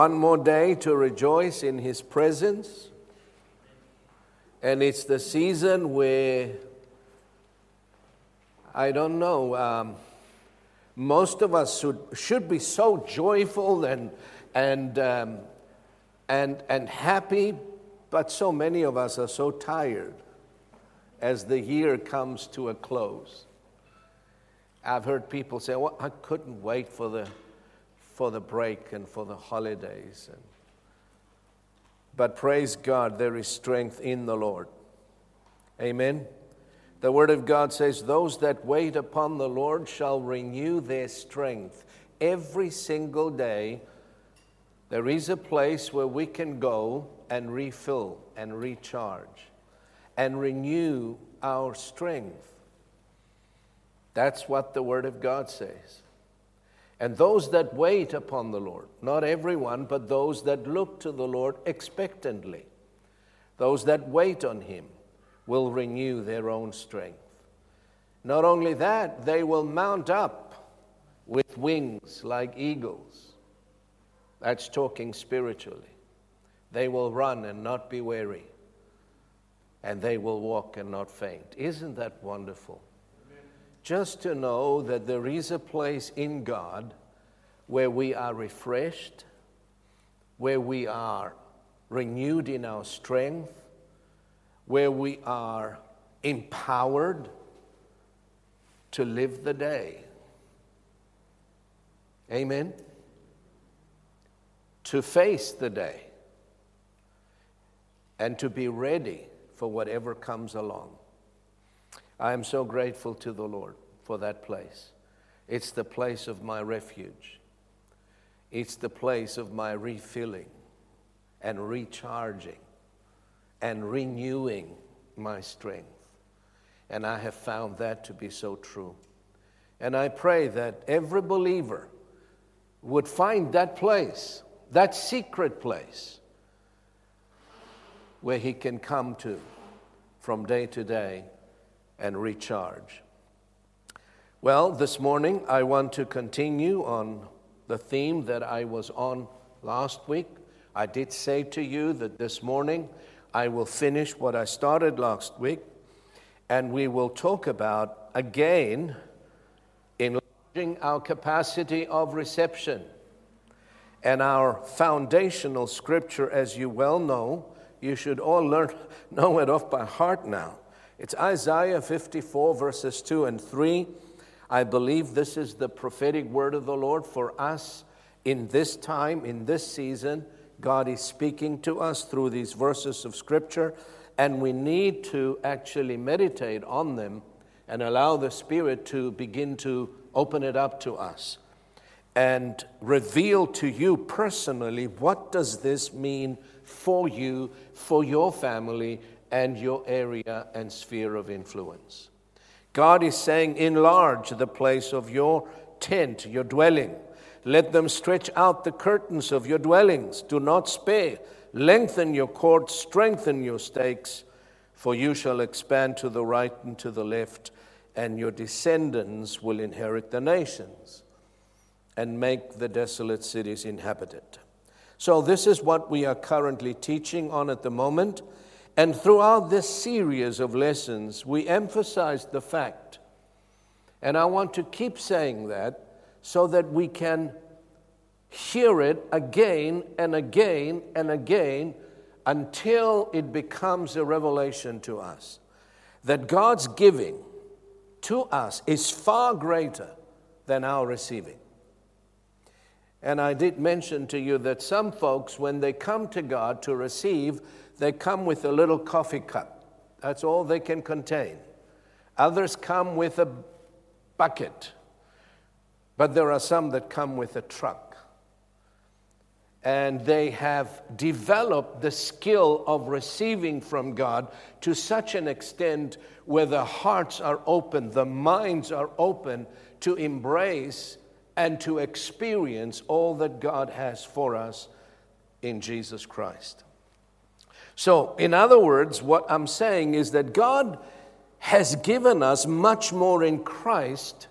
One more day to rejoice in His presence. And it's the season where, I don't know, um, most of us should, should be so joyful and, and, um, and, and happy, but so many of us are so tired as the year comes to a close. I've heard people say, well, I couldn't wait for the for the break and for the holidays. But praise God, there is strength in the Lord. Amen. The Word of God says, Those that wait upon the Lord shall renew their strength. Every single day, there is a place where we can go and refill and recharge and renew our strength. That's what the Word of God says. And those that wait upon the Lord, not everyone, but those that look to the Lord expectantly, those that wait on Him, will renew their own strength. Not only that, they will mount up with wings like eagles. That's talking spiritually. They will run and not be weary, and they will walk and not faint. Isn't that wonderful? Just to know that there is a place in God where we are refreshed, where we are renewed in our strength, where we are empowered to live the day. Amen? To face the day and to be ready for whatever comes along. I am so grateful to the Lord for that place. It's the place of my refuge, it's the place of my refilling and recharging and renewing my strength. And I have found that to be so true. And I pray that every believer would find that place, that secret place, where he can come to from day to day and recharge. Well, this morning I want to continue on the theme that I was on last week. I did say to you that this morning I will finish what I started last week, and we will talk about again enlarging our capacity of reception. And our foundational scripture, as you well know, you should all learn know it off by heart now. It's Isaiah 54, verses 2 and 3. I believe this is the prophetic word of the Lord for us in this time, in this season. God is speaking to us through these verses of Scripture, and we need to actually meditate on them and allow the Spirit to begin to open it up to us and reveal to you personally what does this mean for you, for your family, and your area and sphere of influence. God is saying, enlarge the place of your tent, your dwelling. Let them stretch out the curtains of your dwellings. Do not spare. Lengthen your cords, strengthen your stakes, for you shall expand to the right and to the left, and your descendants will inherit the nations and make the desolate cities inhabited. So, this is what we are currently teaching on at the moment. And throughout this series of lessons, we emphasize the fact, and I want to keep saying that so that we can hear it again and again and again until it becomes a revelation to us that God's giving to us is far greater than our receiving. And I did mention to you that some folks, when they come to God to receive, they come with a little coffee cup. That's all they can contain. Others come with a, bucket, but there are some that come with a truck and they have developed the skill of receiving from God to such an extent where the hearts are open, the minds are open to embrace and to experience all that God has for us in Jesus Christ. So, in other words, what I'm saying is that God has given us much more in Christ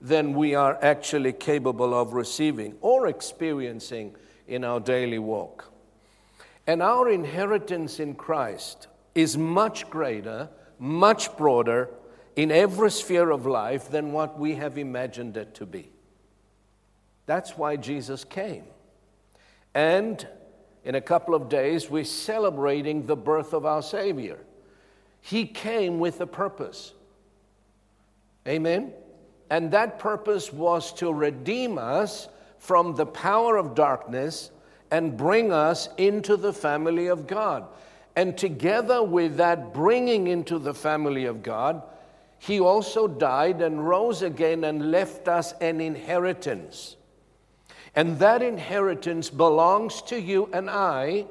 than we are actually capable of receiving or experiencing in our daily walk. And our inheritance in Christ is much greater, much broader in every sphere of life than what we have imagined it to be. That's why Jesus came. And in a couple of days, we're celebrating the birth of our Savior. He came with a purpose. Amen? And that purpose was to redeem us from the power of darkness and bring us into the family of God. And together with that bringing into the family of God, he also died and rose again and left us an inheritance. And that inheritance belongs to you and I.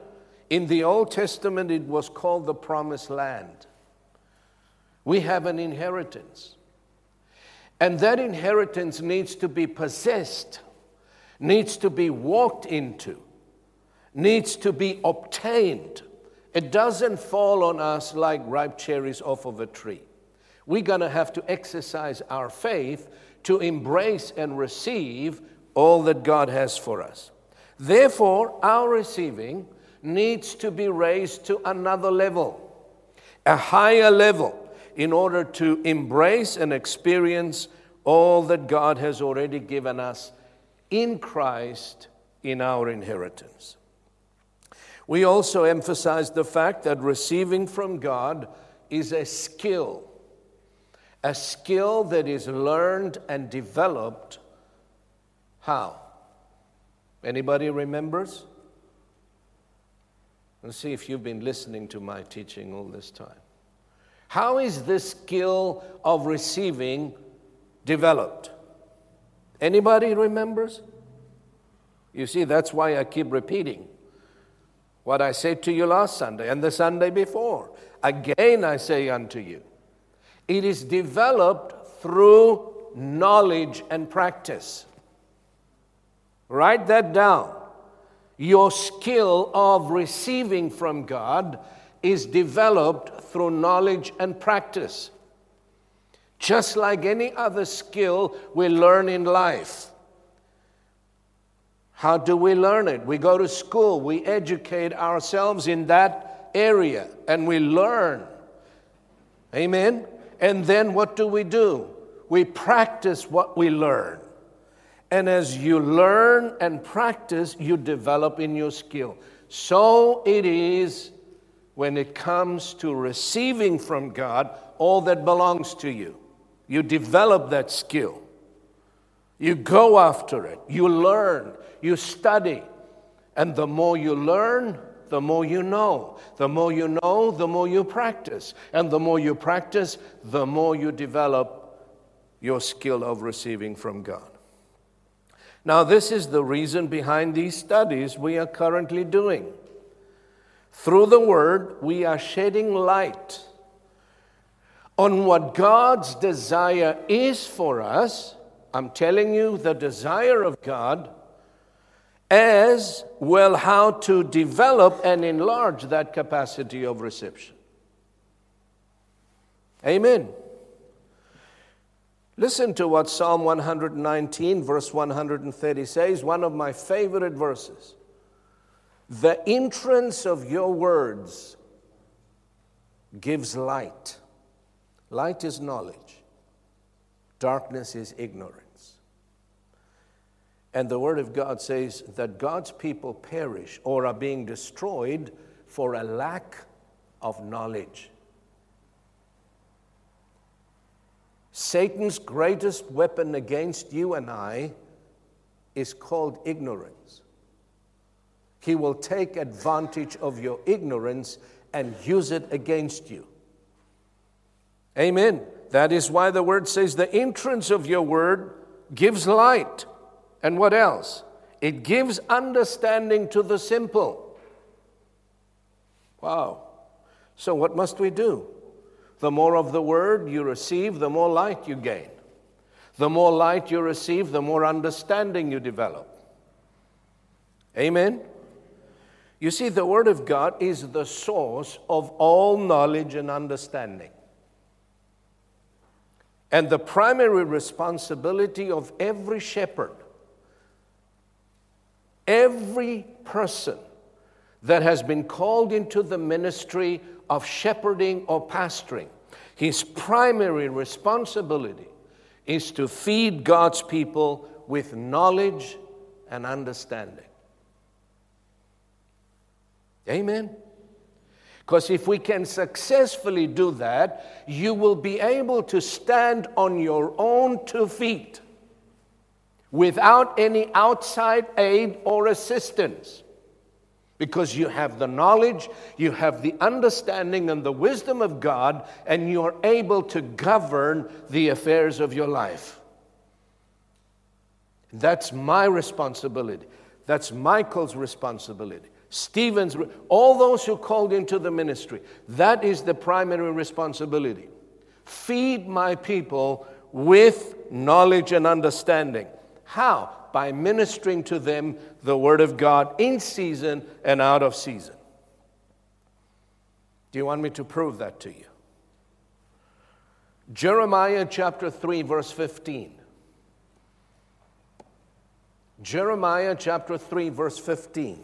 In the Old Testament, it was called the promised land. We have an inheritance. And that inheritance needs to be possessed needs to be walked into, needs to be obtained. It doesn't fall on us like ripe cherries off of a tree. We're going to have to exercise our faith to embrace and receive all that God has for us. Therefore, our receiving needs to be raised to another level, a higher level, in order to embrace and experience all that God has already given us in Christ in our inheritance. We also emphasize the fact that receiving from God is a skill, a skill that is learned and developed. How? Anybody remembers? Let's see if you've been listening to my teaching all this time. How is this skill of receiving developed? Anybody remembers? You see, that's why I keep repeating what I said to you last Sunday and the Sunday before. Again, I say unto you, it is developed through knowledge and practice. Write that down. Your skill of receiving from God is developed through knowledge and practice just like any other skill we learn in life. How do we learn it? We go to school, we educate ourselves in that area, and we learn. Amen? And then what do we do? We practice what we learn. And as you learn and practice, you develop in your skill. So it is when it comes to receiving from God all that belongs to you. You develop that skill. You go after it. You learn. You study. And the more you learn, the more you know. The more you know, the more you practice. And the more you practice, the more you develop your skill of receiving from God. Now, this is the reason behind these studies we are currently doing. Through the Word, we are shedding light on what God's desire is for us. I'm telling you the desire of God, as well how to develop and enlarge that capacity of reception. Amen. Listen to what Psalm 119, verse 130 says, one of my favorite verses. The entrance of your words gives light Light is knowledge, darkness is ignorance. And the Word of God says that God's people perish or are being destroyed for a lack of knowledge. Satan's greatest weapon against you and I is called ignorance. He will take advantage of your ignorance and use it against you. Amen. That is why the word says the entrance of your word gives light. And what else? It gives understanding to the simple. Wow. So, what must we do? The more of the word you receive, the more light you gain. The more light you receive, the more understanding you develop. Amen? You see, the Word of God is the source of all knowledge and understanding. And the primary responsibility of every shepherd, every person that has been called into the ministry of shepherding or pastoring, his primary responsibility is to feed God's people with knowledge and understanding. Amen. Because if we can successfully do that, you will be able to stand on your own two feet without any outside aid or assistance. Because you have the knowledge, you have the understanding and the wisdom of God, and you're able to govern the affairs of your life. That's my responsibility. That's Michael's responsibility. Stephen's, all those who called into the ministry. That is the primary responsibility. Feed my people with knowledge and understanding. How? By ministering to them the Word of God in season and out of season. Do you want me to prove that to you? Jeremiah chapter 3, verse 15. Jeremiah chapter 3, verse 15.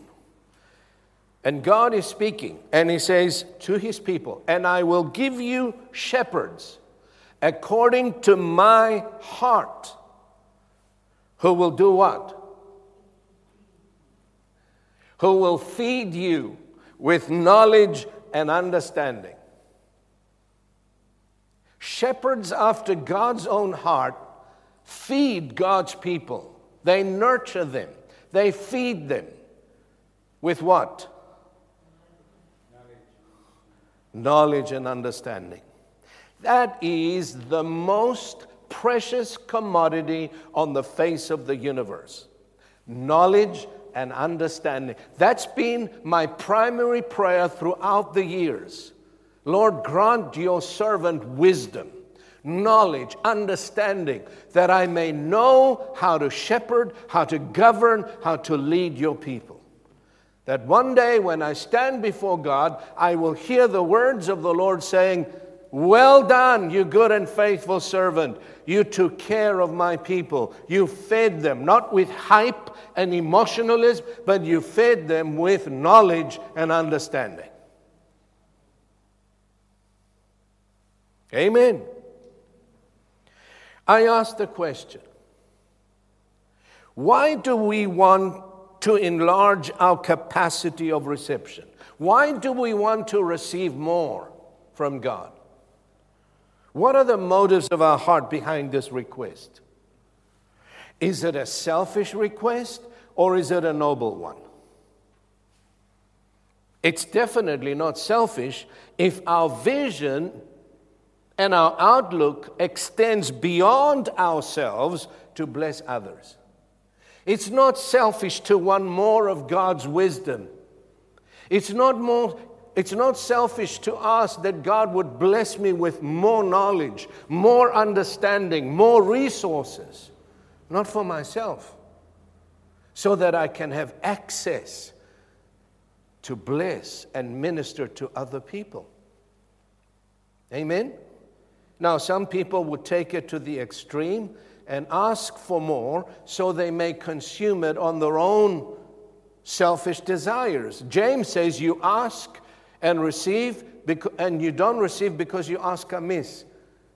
And God is speaking, and He says to His people, And I will give you shepherds according to my heart, who will do what? Who will feed you with knowledge and understanding. Shepherds after God's own heart feed God's people. They nurture them, they feed them with what? knowledge knowledge and understanding. That is the most precious commodity on the face of the universe knowledge and understanding. That's been my primary prayer throughout the years. Lord, grant your servant wisdom, knowledge, understanding, that I may know how to shepherd, how to govern, how to lead your people. That one day when I stand before God, I will hear the words of the Lord saying, Well done, you good and faithful servant. You took care of my people. You fed them, not with hype and emotionalism, but you fed them with knowledge and understanding. Amen. I ask the question why do we want to enlarge our capacity of reception? Why do we want to receive more from God? What are the motives of our heart behind this request? Is it a selfish request or is it a noble one? It's definitely not selfish if our vision and our outlook extends beyond ourselves to bless others. It's not selfish to want more of God's wisdom. It's not, more, it's not selfish to ask that God would bless me with more knowledge, more understanding, more resources. Not for myself, so that I can have access to bless and minister to other people. Amen? Now, some people would take it to the extreme and ask for more so they may consume it on their own selfish desires. James says, You ask and receive, and you don't receive because you ask amiss,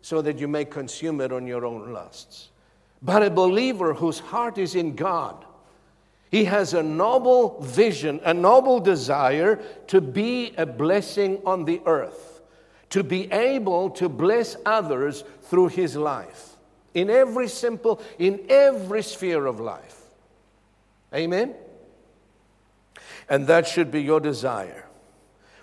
so that you may consume it on your own lusts. But a believer whose heart is in God, he has a noble vision, a noble desire to be a blessing on the earth, to be able to bless others through his life in every simple, in every sphere of life. Amen? And that should be your desire.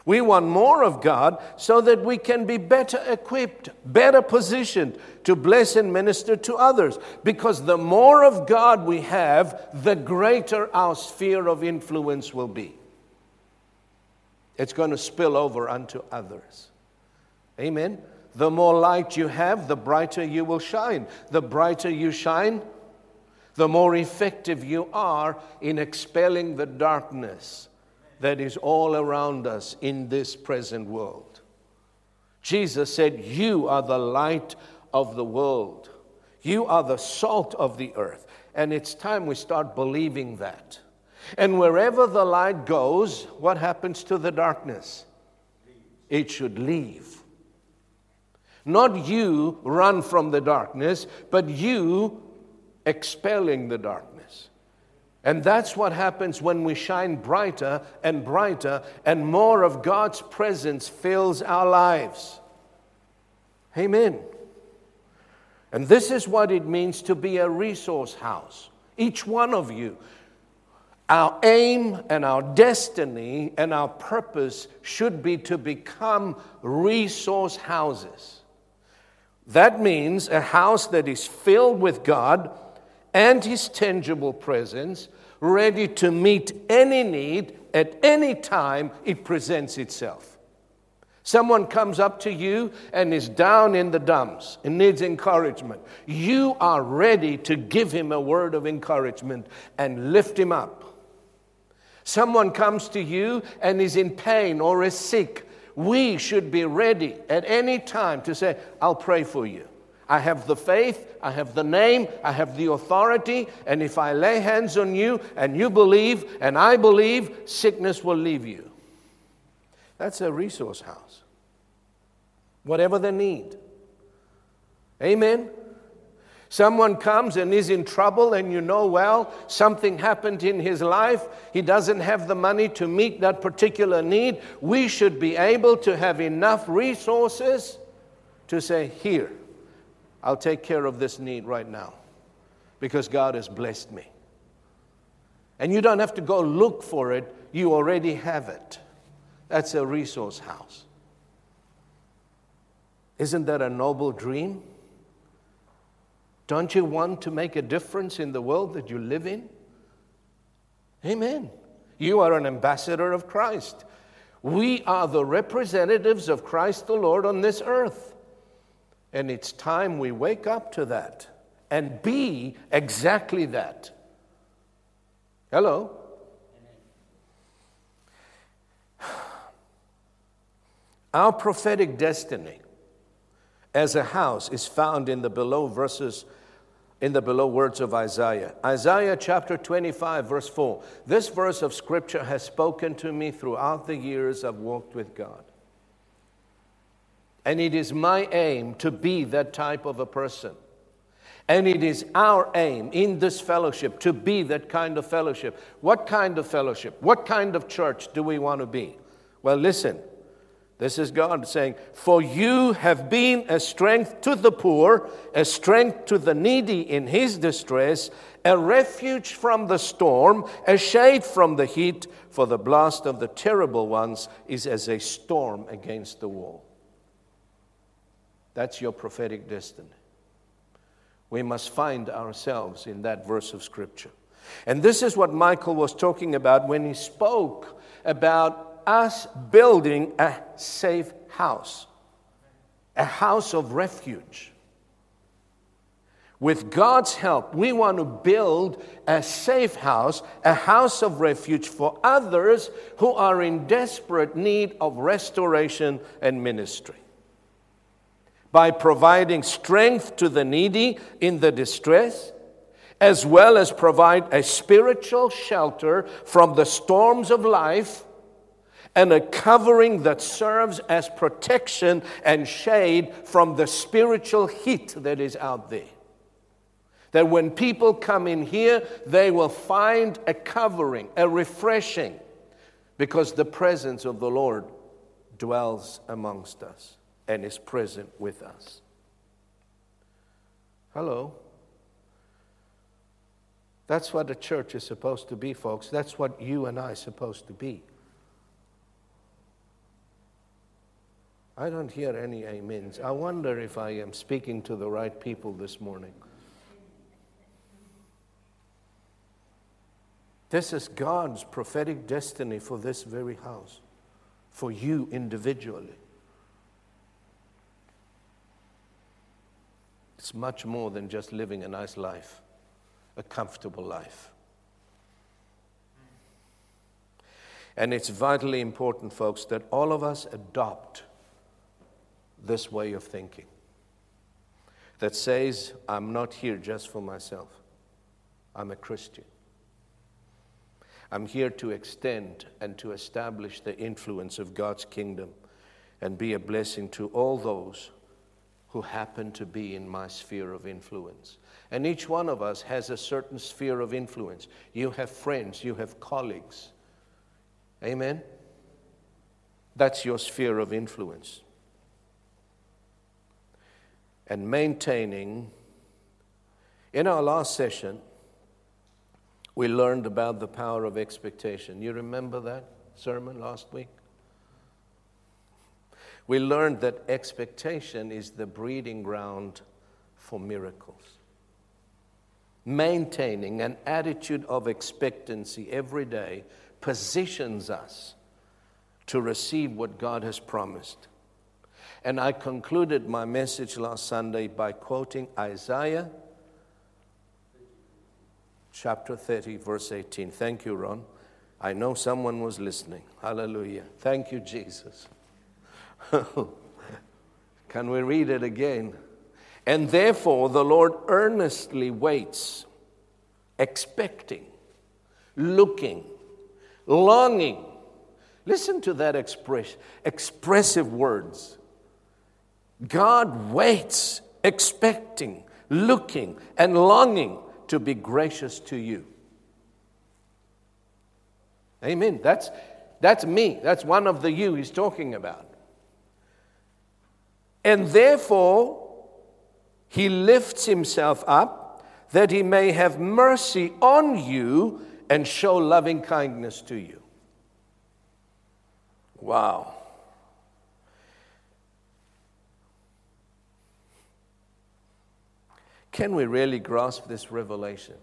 We want more of God so that we can be better equipped, better positioned to bless and minister to others. Because the more of God we have, the greater our sphere of influence will be. It's going to spill over unto others. Amen. The more light you have, the brighter you will shine. The brighter you shine, the more effective you are in expelling the darkness that is all around us in this present world. Jesus said, You are the light of the world, you are the salt of the earth. And it's time we start believing that. And wherever the light goes, what happens to the darkness? It should leave. Not you run from the darkness, but you expelling the darkness. And that's what happens when we shine brighter and brighter, and more of God's presence fills our lives. Amen. And this is what it means to be a resource house. Each one of you. Our aim and our destiny and our purpose should be to become resource houses. That means a house that is filled with God and His tangible presence, ready to meet any need at any time it presents itself. Someone comes up to you and is down in the dumps and needs encouragement. You are ready to give him a word of encouragement and lift him up. Someone comes to you and is in pain or is sick. We should be ready at any time to say, I'll pray for you. I have the faith, I have the name, I have the authority, and if I lay hands on you and you believe and I believe, sickness will leave you. That's a resource house. Whatever the need. Amen. Someone comes and is in trouble, and you know, well, something happened in his life. He doesn't have the money to meet that particular need. We should be able to have enough resources to say, Here, I'll take care of this need right now because God has blessed me. And you don't have to go look for it, you already have it. That's a resource house. Isn't that a noble dream? Don't you want to make a difference in the world that you live in? Amen. You are an ambassador of Christ. We are the representatives of Christ the Lord on this earth. And it's time we wake up to that and be exactly that. Hello? Our prophetic destiny as a house is found in the below verses in the below words of Isaiah. Isaiah chapter 25 verse 4. This verse of scripture has spoken to me throughout the years I've walked with God. And it is my aim to be that type of a person. And it is our aim in this fellowship to be that kind of fellowship. What kind of fellowship? What kind of church do we want to be? Well, listen. This is God saying, For you have been a strength to the poor, a strength to the needy in his distress, a refuge from the storm, a shade from the heat, for the blast of the terrible ones is as a storm against the wall. That's your prophetic destiny. We must find ourselves in that verse of Scripture. And this is what Michael was talking about when he spoke about us building a safe house, a house of refuge. With God's help, we want to build a safe house, a house of refuge for others who are in desperate need of restoration and ministry by providing strength to the needy in the distress, as well as provide a spiritual shelter from the storms of life and a covering that serves as protection and shade from the spiritual heat that is out there. That when people come in here, they will find a covering, a refreshing, because the presence of the Lord dwells amongst us and is present with us. Hello. That's what the church is supposed to be, folks. That's what you and I are supposed to be. I don't hear any amens. I wonder if I am speaking to the right people this morning. This is God's prophetic destiny for this very house, for you individually. It's much more than just living a nice life, a comfortable life. And it's vitally important, folks, that all of us adopt this way of thinking that says, I'm not here just for myself, I'm a Christian. I'm here to extend and to establish the influence of God's kingdom and be a blessing to all those who happen to be in my sphere of influence. And each one of us has a certain sphere of influence. You have friends, you have colleagues. Amen? That's your sphere of influence. And maintaining, in our last session, we learned about the power of expectation. You remember that sermon last week? We learned that expectation is the breeding ground for miracles. Maintaining an attitude of expectancy every day positions us to receive what God has promised. And I concluded my message last Sunday by quoting Isaiah chapter 30, verse 18. Thank you, Ron. I know someone was listening. Hallelujah. Thank you, Jesus. Can we read it again? And therefore, the Lord earnestly waits, expecting, looking, longing. Listen to that express, expressive words. God waits, expecting, looking, and longing to be gracious to you. Amen. That's, that's me. That's one of the you he's talking about. And therefore, he lifts himself up that he may have mercy on you and show loving kindness to you. Wow. Can we really grasp this revelation?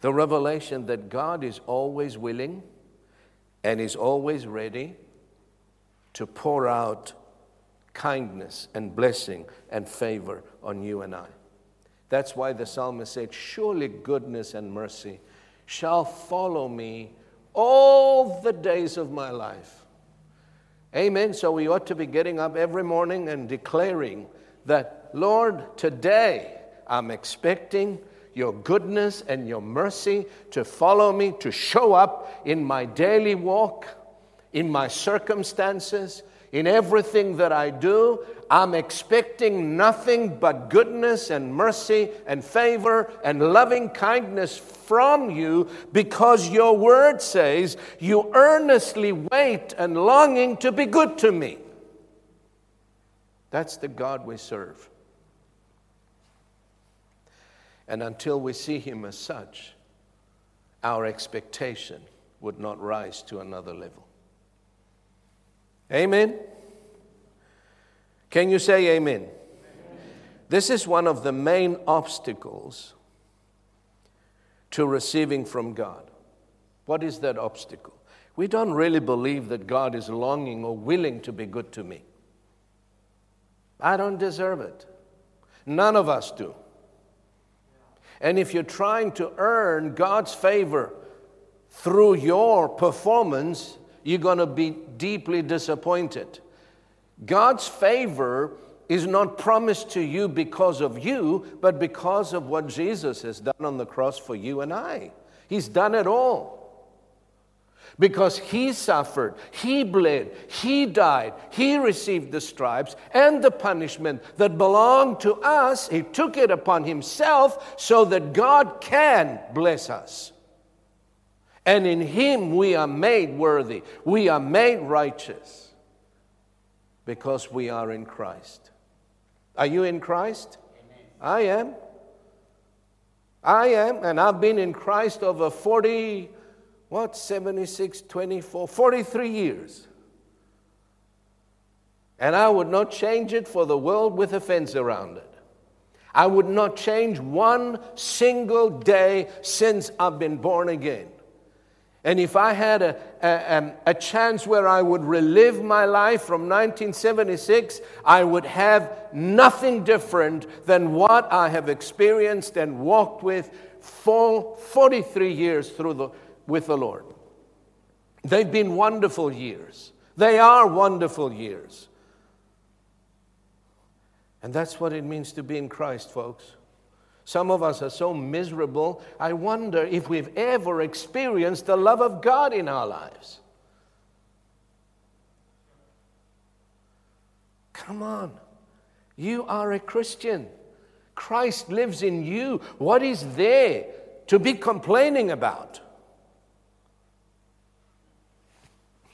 The revelation that God is always willing and is always ready to pour out kindness and blessing and favor on you and I. That's why the psalmist said, Surely goodness and mercy shall follow me all the days of my life. Amen. So we ought to be getting up every morning and declaring that, Lord, today I'm expecting your goodness and your mercy to follow me, to show up in my daily walk, in my circumstances, in everything that I do, I'm expecting nothing but goodness and mercy and favor and loving kindness from you because your word says you earnestly wait and longing to be good to me. That's the God we serve. And until we see Him as such, our expectation would not rise to another level. Amen? Can you say amen? This is one of the main obstacles to receiving from God. What is that obstacle? We don't really believe that God is longing or willing to be good to me. I don't deserve it. None of us do. And if you're trying to earn God's favor through your performance, you're going to be deeply disappointed. God's favor is not promised to you because of you, but because of what Jesus has done on the cross for you and I. He's done it all. Because he suffered, he bled, he died, he received the stripes and the punishment that belonged to us. He took it upon himself so that God can bless us. And in him we are made worthy, we are made righteous because we are in Christ. Are you in Christ? Amen. I am. I am, and I've been in Christ over 40, what, 76, 24, 43 years. And I would not change it for the world with a fence around it. I would not change one single day since I've been born again. And if I had a, a, um, a, chance where I would relive my life from 1976, I would have nothing different than what I have experienced and walked with for 43 years through the, with the Lord. They've been wonderful years. They are wonderful years. And that's what it means to be in Christ, folks. Some of us are so miserable. I wonder if we've ever experienced the love of God in our lives. Come on. You are a Christian. Christ lives in you. What is there to be complaining about?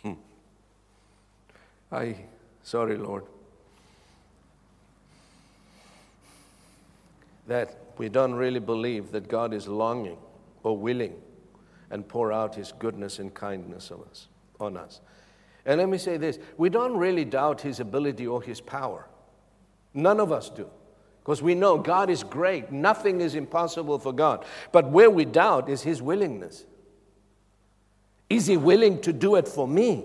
Hmm. I, sorry, Lord. That we don't really believe that God is longing or willing and pour out his goodness and kindness on us, on us. And let me say this we don't really doubt his ability or his power. None of us do. Because we know God is great, nothing is impossible for God. But where we doubt is his willingness. Is he willing to do it for me?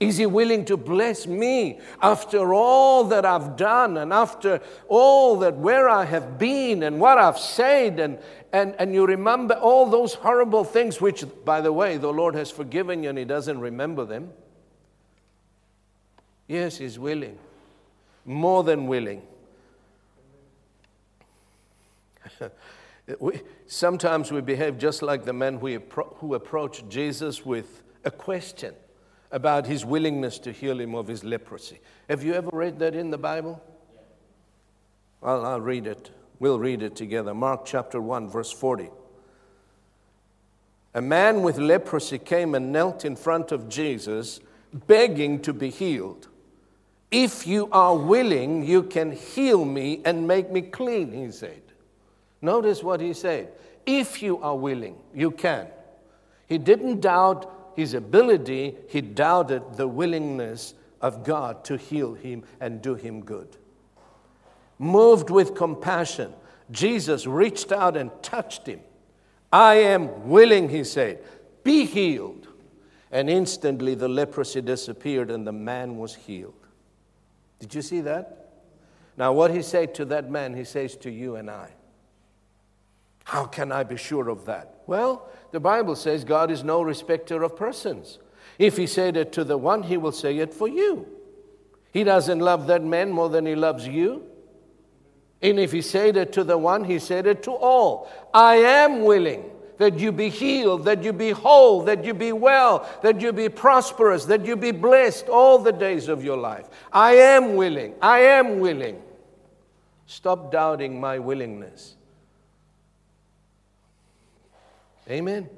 Is he willing to bless me after all that I've done and after all that where I have been and what I've said? And, and, and you remember all those horrible things, which, by the way, the Lord has forgiven you and he doesn't remember them. Yes, he's willing, more than willing. we, sometimes we behave just like the men who, appro- who approached Jesus with a question about his willingness to heal him of his leprosy. Have you ever read that in the Bible? Well, I'll read it. We'll read it together. Mark chapter 1, verse 40. A man with leprosy came and knelt in front of Jesus, begging to be healed. If you are willing, you can heal me and make me clean, he said. Notice what he said. If you are willing, you can. He didn't doubt his ability, he doubted the willingness of God to heal him and do him good. Moved with compassion, Jesus reached out and touched him. I am willing, he said, be healed. And instantly the leprosy disappeared and the man was healed. Did you see that? Now, what he said to that man, he says to you and I. How can I be sure of that? Well, the Bible says God is no respecter of persons. If He said it to the one, He will say it for you. He doesn't love that man more than He loves you. And if He said it to the one, He said it to all. I am willing that you be healed, that you be whole, that you be well, that you be prosperous, that you be blessed all the days of your life. I am willing. I am willing. Stop doubting my willingness. Amen.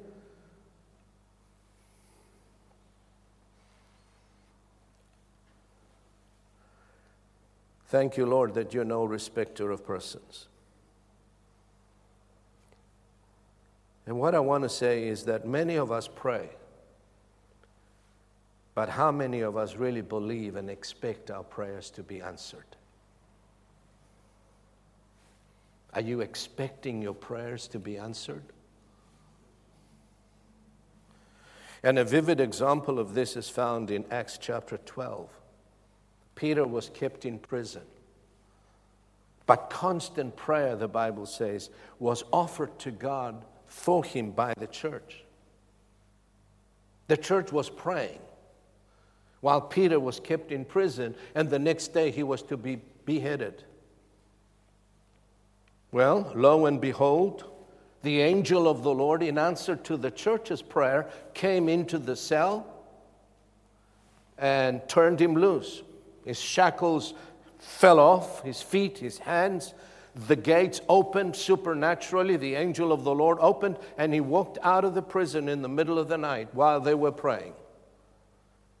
Thank you, Lord, that you're no respecter of persons. And what I want to say is that many of us pray, but how many of us really believe and expect our prayers to be answered? Are you expecting your prayers to be answered? And a vivid example of this is found in Acts chapter 12. Peter was kept in prison. But constant prayer, the Bible says, was offered to God for him by the church. The church was praying while Peter was kept in prison, and the next day he was to be beheaded. Well, lo and behold, the angel of the Lord, in answer to the church's prayer, came into the cell and turned him loose. His shackles fell off, his feet, his hands. The gates opened supernaturally. The angel of the Lord opened, and he walked out of the prison in the middle of the night while they were praying.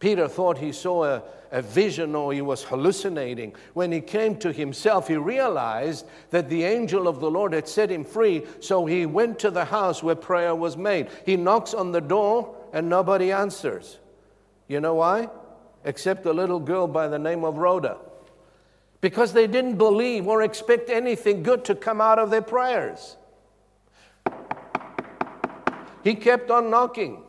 Peter thought he saw a, a vision or he was hallucinating. When he came to himself, he realized that the angel of the Lord had set him free, so he went to the house where prayer was made. He knocks on the door and nobody answers. You know why? except a little girl by the name of Rhoda because they didn't believe or expect anything good to come out of their prayers. He kept on knocking.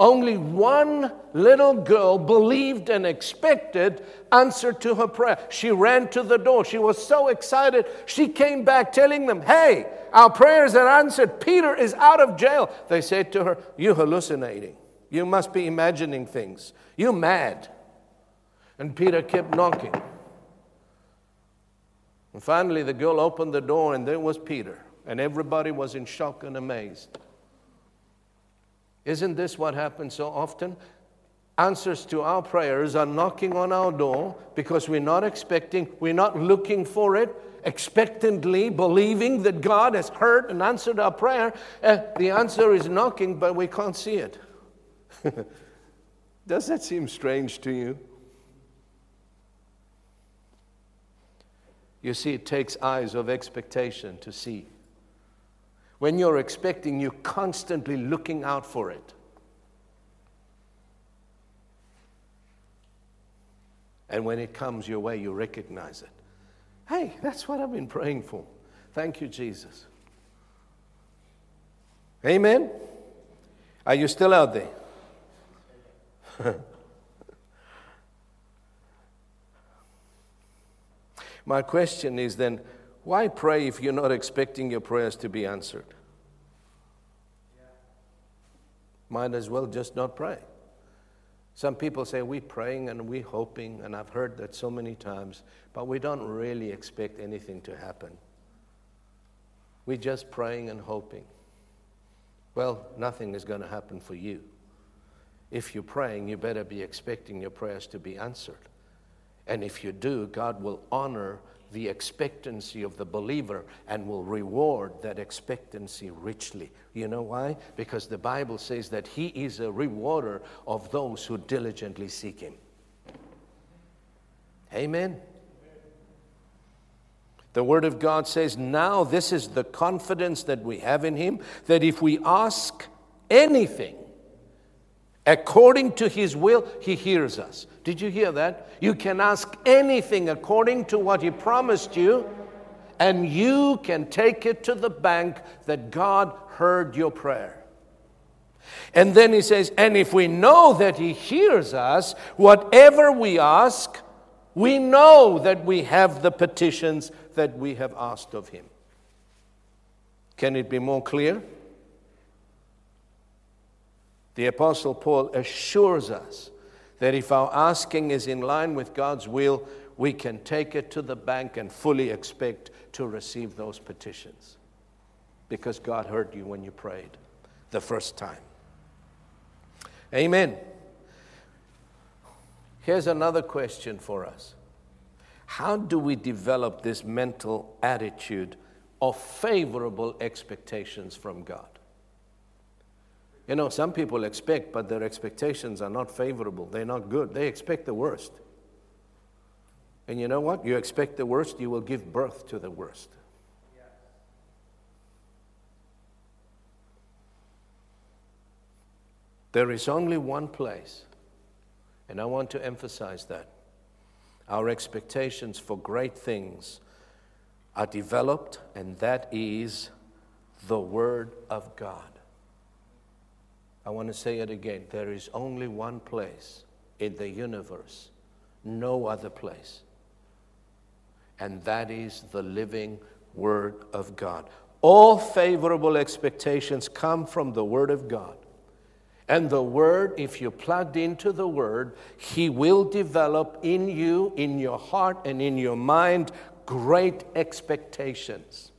Only one little girl believed and expected answer to her prayer. She ran to the door. She was so excited. She came back telling them, Hey, our prayers are answered. Peter is out of jail. They said to her, You're hallucinating. You must be imagining things. You're mad. And Peter kept knocking. And finally, the girl opened the door, and there was Peter, and everybody was in shock and amazed. Isn't this what happens so often? Answers to our prayers are knocking on our door because we're not expecting, we're not looking for it, expectantly believing that God has heard and answered our prayer. Uh, the answer is knocking, but we can't see it. Does that seem strange to you? You see, it takes eyes of expectation to see. When you're expecting, you're constantly looking out for it. And when it comes your way, you recognize it. Hey, that's what I've been praying for. Thank you, Jesus. Amen? Are you still out there? My question is then why pray if you're not expecting your prayers to be answered? Might as well just not pray. Some people say we're praying and we're hoping, and I've heard that so many times, but we don't really expect anything to happen. We're just praying and hoping. Well, nothing is going to happen for you. If you're praying, you better be expecting your prayers to be answered. And if you do, God will honor the expectancy of the believer and will reward that expectancy richly. You know why? Because the Bible says that He is a rewarder of those who diligently seek Him. Amen. The Word of God says, Now this is the confidence that we have in Him, that if we ask anything according to His will, He hears us. Did you hear that? You can ask anything according to what He promised you, and you can take it to the bank that God heard your prayer. And then He says, and if we know that He hears us, whatever we ask, we know that we have the petitions that we have asked of Him. Can it be more clear? The Apostle Paul assures us that if our asking is in line with God's will, we can take it to the bank and fully expect to receive those petitions because God heard you when you prayed the first time. Amen. Here's another question for us How do we develop this mental attitude of favorable expectations from God? You know, some people expect, but their expectations are not favorable. They're not good. They expect the worst. And you know what? You expect the worst, you will give birth to the worst. There is only one place, and I want to emphasize that. Our expectations for great things are developed, and that is the Word of God. I want to say it again. There is only one place in the universe, no other place. And that is the living Word of God. All favorable expectations come from the Word of God. And the Word, if you're plugged into the Word, He will develop in you, in your heart, and in your mind great expectations.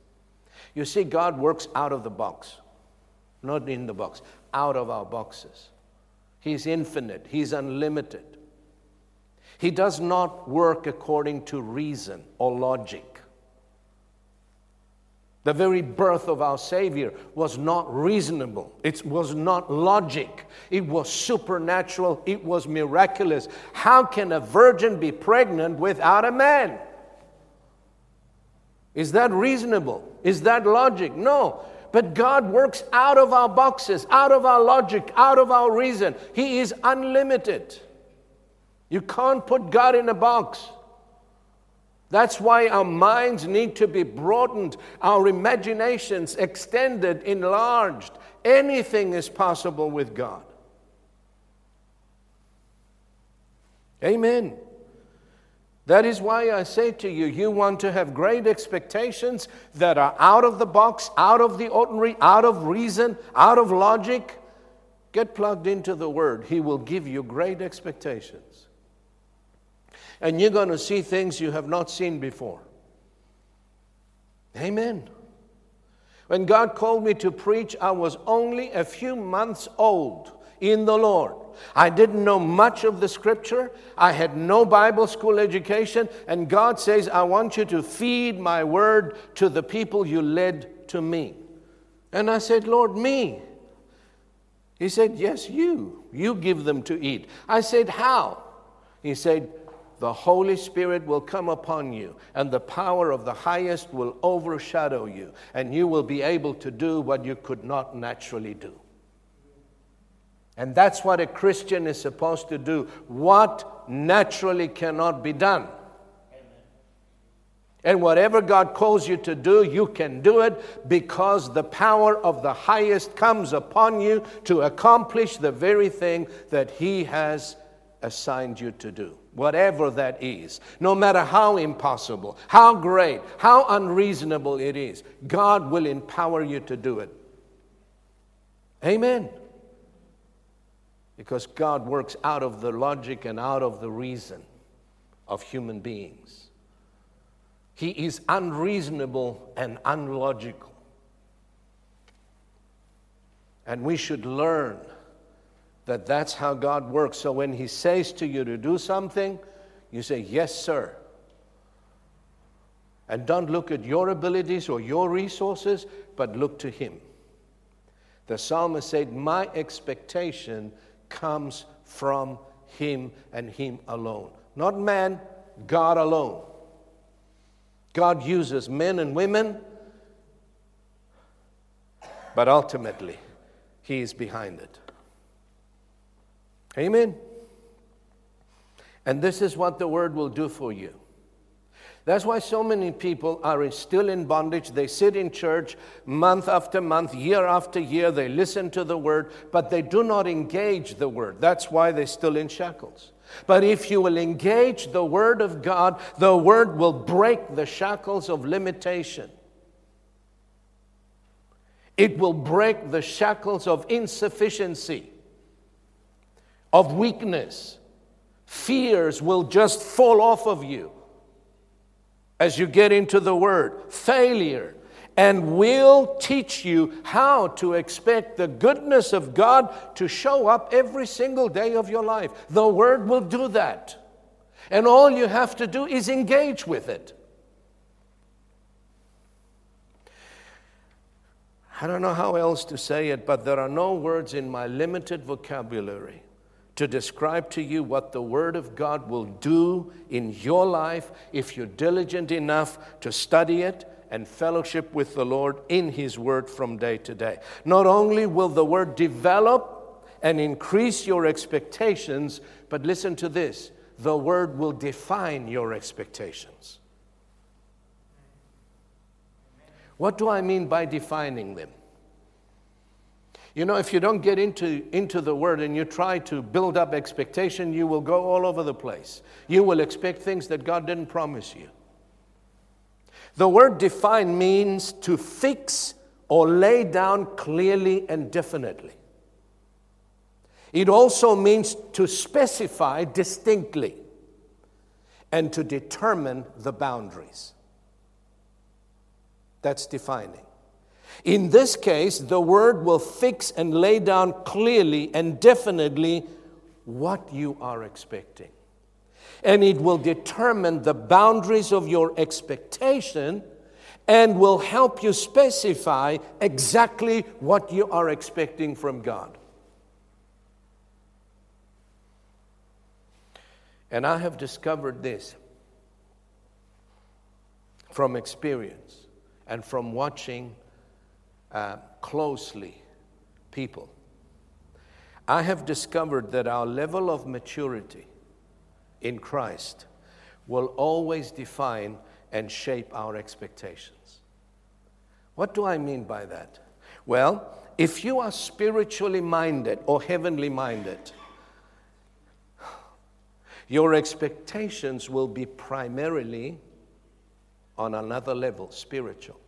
You see, God works out of the box, not in the box out of our boxes. He's infinite, He's unlimited. He does not work according to reason or logic. The very birth of our Savior was not reasonable. It was not logic. It was supernatural. It was miraculous. How can a virgin be pregnant without a man? Is that reasonable? Is that logic? No. But God works out of our boxes, out of our logic, out of our reason. He is unlimited. You can't put God in a box. That's why our minds need to be broadened, our imaginations extended, enlarged. Anything is possible with God. Amen. That is why I say to you, you want to have great expectations that are out of the box, out of the ordinary, out of reason, out of logic. Get plugged into the Word. He will give you great expectations. And you're going to see things you have not seen before. Amen. When God called me to preach, I was only a few months old in the Lord. I didn't know much of the scripture. I had no Bible school education. And God says, I want you to feed my word to the people you led to me. And I said, Lord, me. He said, Yes, you. You give them to eat. I said, How? He said, The Holy Spirit will come upon you, and the power of the highest will overshadow you, and you will be able to do what you could not naturally do. And that's what a Christian is supposed to do, what naturally cannot be done. And whatever God calls you to do, you can do it because the power of the highest comes upon you to accomplish the very thing that He has assigned you to do. Whatever that is, no matter how impossible, how great, how unreasonable it is, God will empower you to do it. Amen. Because God works out of the logic and out of the reason of human beings. He is unreasonable and unlogical. And we should learn that that's how God works. So when He says to you to do something, you say, Yes, sir. And don't look at your abilities or your resources, but look to Him. The psalmist said, My expectation comes from Him and Him alone. Not man, God alone. God uses men and women, but ultimately, He is behind it. Amen. And this is what the Word will do for you. That's why so many people are still in bondage. They sit in church month after month, year after year. They listen to the word, but they do not engage the word. That's why they're still in shackles. But if you will engage the word of God, the word will break the shackles of limitation. It will break the shackles of insufficiency, of weakness. Fears will just fall off of you as you get into the Word. Failure. And will teach you how to expect the goodness of God to show up every single day of your life. The Word will do that. And all you have to do is engage with it. I don't know how else to say it, but there are no words in my limited vocabulary to describe to you what the Word of God will do in your life if you're diligent enough to study it and fellowship with the Lord in His Word from day to day. Not only will the Word develop and increase your expectations, but listen to this the Word will define your expectations. What do I mean by defining them? You know, if you don't get into, into the word and you try to build up expectation, you will go all over the place. You will expect things that God didn't promise you. The word define means to fix or lay down clearly and definitely. It also means to specify distinctly and to determine the boundaries. That's defining. In this case, the word will fix and lay down clearly and definitely what you are expecting. And it will determine the boundaries of your expectation and will help you specify exactly what you are expecting from God. And I have discovered this from experience and from watching uh, closely people. I have discovered that our level of maturity in Christ will always define and shape our expectations. What do I mean by that? Well, if you are spiritually minded or heavenly minded, your expectations will be primarily on another level, spiritual.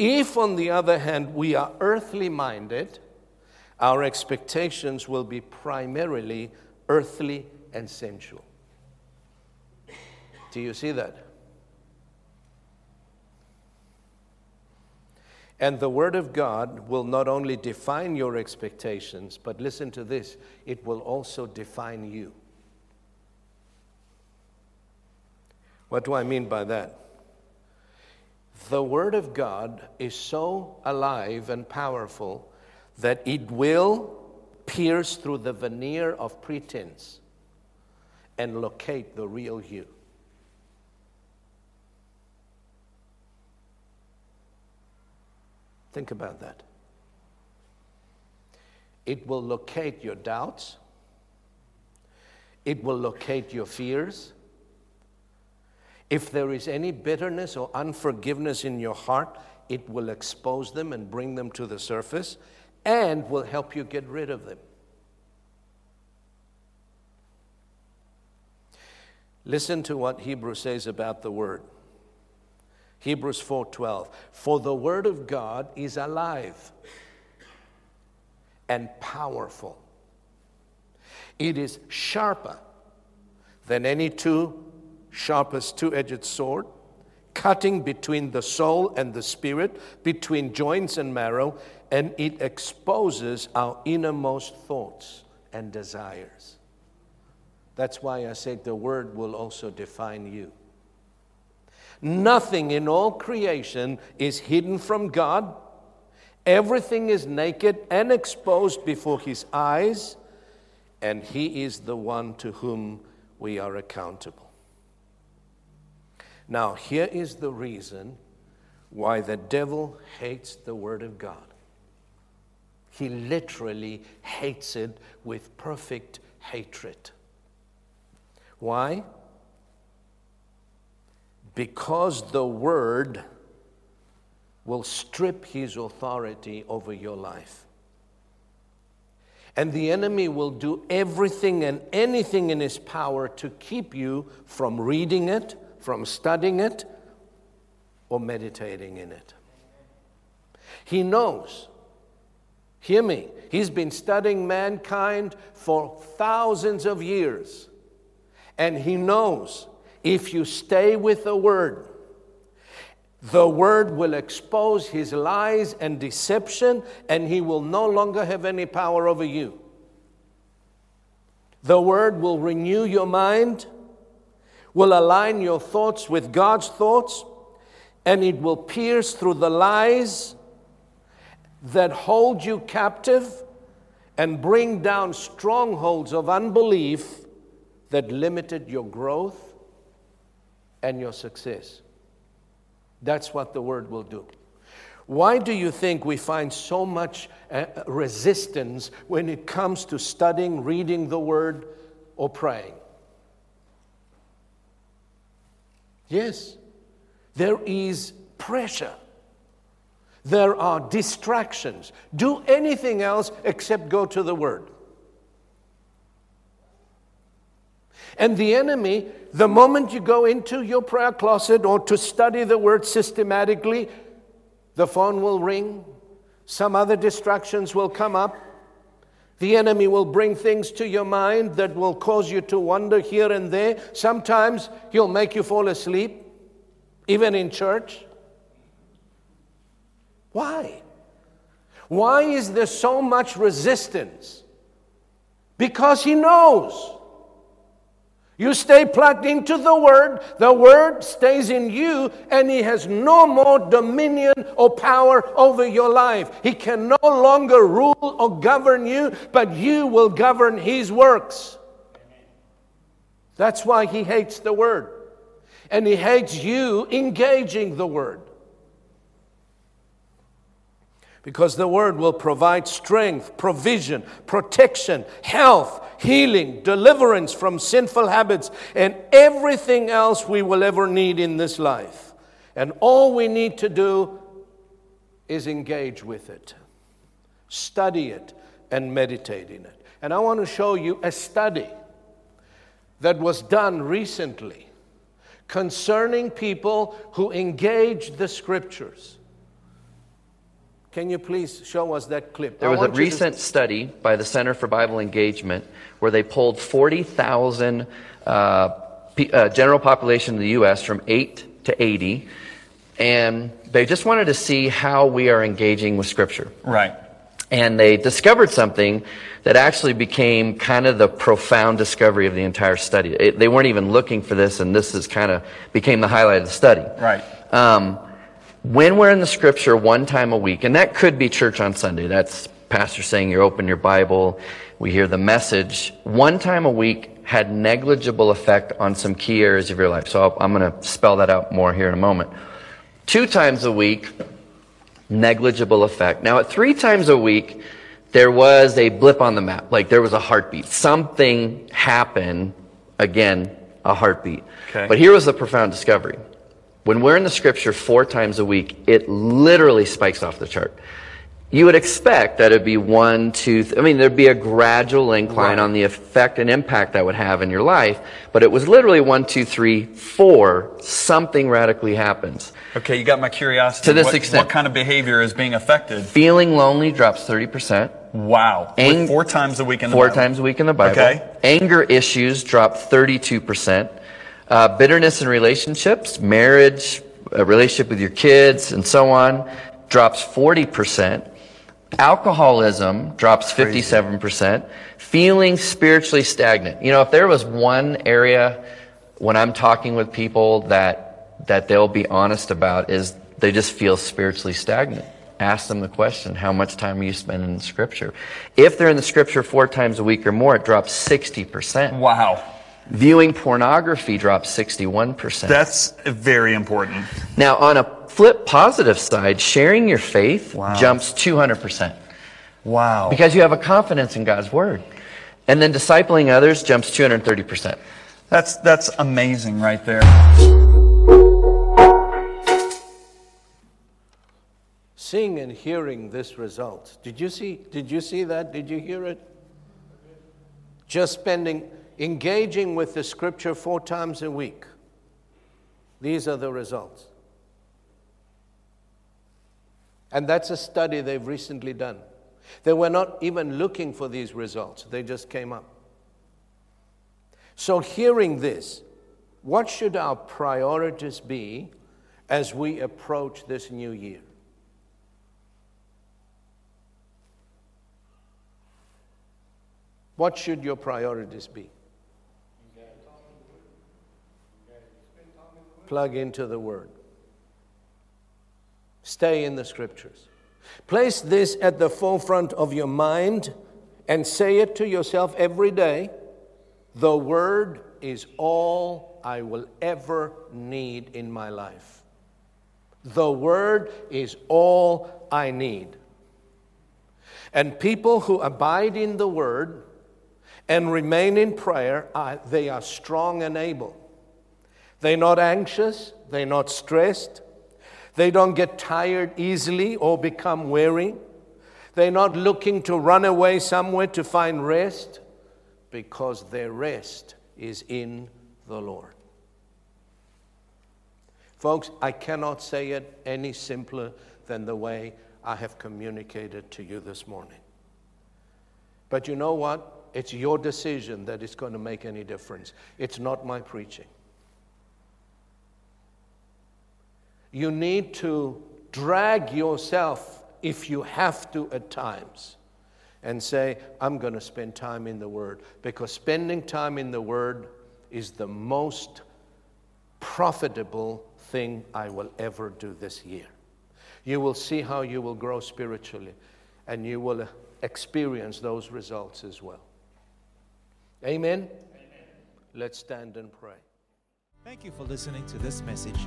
If, on the other hand, we are earthly minded, our expectations will be primarily earthly and sensual. Do you see that? And the Word of God will not only define your expectations, but listen to this, it will also define you. What do I mean by that? The Word of God is so alive and powerful that it will pierce through the veneer of pretense and locate the real you. Think about that. It will locate your doubts. It will locate your fears. If there is any bitterness or unforgiveness in your heart, it will expose them and bring them to the surface and will help you get rid of them. Listen to what Hebrews says about the word. Hebrews 4:12 For the word of God is alive and powerful. It is sharper than any two sharpest two-edged sword, cutting between the soul and the spirit, between joints and marrow, and it exposes our innermost thoughts and desires. That's why I said the word will also define you. Nothing in all creation is hidden from God. Everything is naked and exposed before His eyes, and He is the one to whom we are accountable. Now, here is the reason why the devil hates the Word of God. He literally hates it with perfect hatred. Why? because the word will strip his authority over your life. And the enemy will do everything and anything in his power to keep you from reading it, from studying it, or meditating in it. He knows. Hear me. He's been studying mankind for thousands of years. And he knows if you stay with the word, the word will expose his lies and deception, and he will no longer have any power over you. The word will renew your mind, will align your thoughts with God's thoughts, and it will pierce through the lies that hold you captive and bring down strongholds of unbelief that limited your growth and your success. That's what the word will do. Why do you think we find so much uh, resistance when it comes to studying, reading the word, or praying? Yes, there is pressure. There are distractions. Do anything else except go to the word. And the enemy, the moment you go into your prayer closet or to study the word systematically, the phone will ring, some other distractions will come up. The enemy will bring things to your mind that will cause you to wander here and there. Sometimes he'll make you fall asleep, even in church. Why? Why is there so much resistance? Because he knows you stay plugged into the Word, the Word stays in you, and He has no more dominion or power over your life. He can no longer rule or govern you, but you will govern His works. That's why He hates the Word. And He hates you engaging the Word. Because the Word will provide strength, provision, protection, health, healing, deliverance from sinful habits, and everything else we will ever need in this life. And all we need to do is engage with it, study it, and meditate in it. And I want to show you a study that was done recently concerning people who engage the scriptures. Can you please show us that clip? There was a recent to... study by the Center for Bible Engagement where they pulled 40,000 uh, uh, general population in the U.S. from 8 to 80, and they just wanted to see how we are engaging with Scripture. Right. And they discovered something that actually became kind of the profound discovery of the entire study. It, they weren't even looking for this, and this is kind of became the highlight of the study. Right. Um, when we're in the scripture one time a week, and that could be church on Sunday, that's pastor saying you open your Bible, we hear the message, one time a week had negligible effect on some key areas of your life. So i am going to spell that out more here in a moment. Two times a week, negligible effect. Now at three times a week, there was a blip on the map. Like there was a heartbeat. Something happened. Again, a heartbeat. Okay. But here was the profound discovery. When we're in the scripture four times a week, it literally spikes off the chart. You would expect that it'd be one, two, th- I mean, there'd be a gradual incline right. on the effect and impact that would have in your life, but it was literally one, two, three, four, something radically happens. Okay, you got my curiosity. To this what, extent. What kind of behavior is being affected? Feeling lonely drops 30%. Wow. Ang- four times a week in the four Bible. times a week in the Bible. Okay. Anger issues drop 32%. Uh, bitterness in relationships, marriage, a relationship with your kids, and so on, drops 40%. Alcoholism drops 57%. Feeling spiritually stagnant. You know, if there was one area when I'm talking with people that, that they'll be honest about is they just feel spiritually stagnant. Ask them the question, how much time are you spending in scripture? If they're in the scripture four times a week or more, it drops 60%. Wow. Viewing pornography drops 61%. That's very important. Now, on a flip positive side, sharing your faith wow. jumps 200%. Wow. Because you have a confidence in God's word. And then discipling others jumps 230%. That's, that's amazing right there. Seeing and hearing this result. Did you see, did you see that? Did you hear it? Just spending engaging with the scripture four times a week. These are the results. And that's a study they've recently done. They were not even looking for these results, they just came up. So, hearing this, what should our priorities be as we approach this new year? What should your priorities be? Plug into the Word. Stay in the Scriptures. Place this at the forefront of your mind and say it to yourself every day The Word is all I will ever need in my life. The Word is all I need. And people who abide in the Word and remain in prayer, they are strong and able. They're not anxious, they're not stressed, they don't get tired easily or become weary. They're not looking to run away somewhere to find rest because their rest is in the Lord. Folks, I cannot say it any simpler than the way I have communicated to you this morning. But you know what? It's your decision that is going to make any difference. It's not my preaching. You need to drag yourself, if you have to at times, and say, I'm going to spend time in the Word. Because spending time in the Word is the most profitable thing I will ever do this year. You will see how you will grow spiritually, and you will experience those results as well. Amen? Amen. Let's stand and pray. Thank you for listening to this message.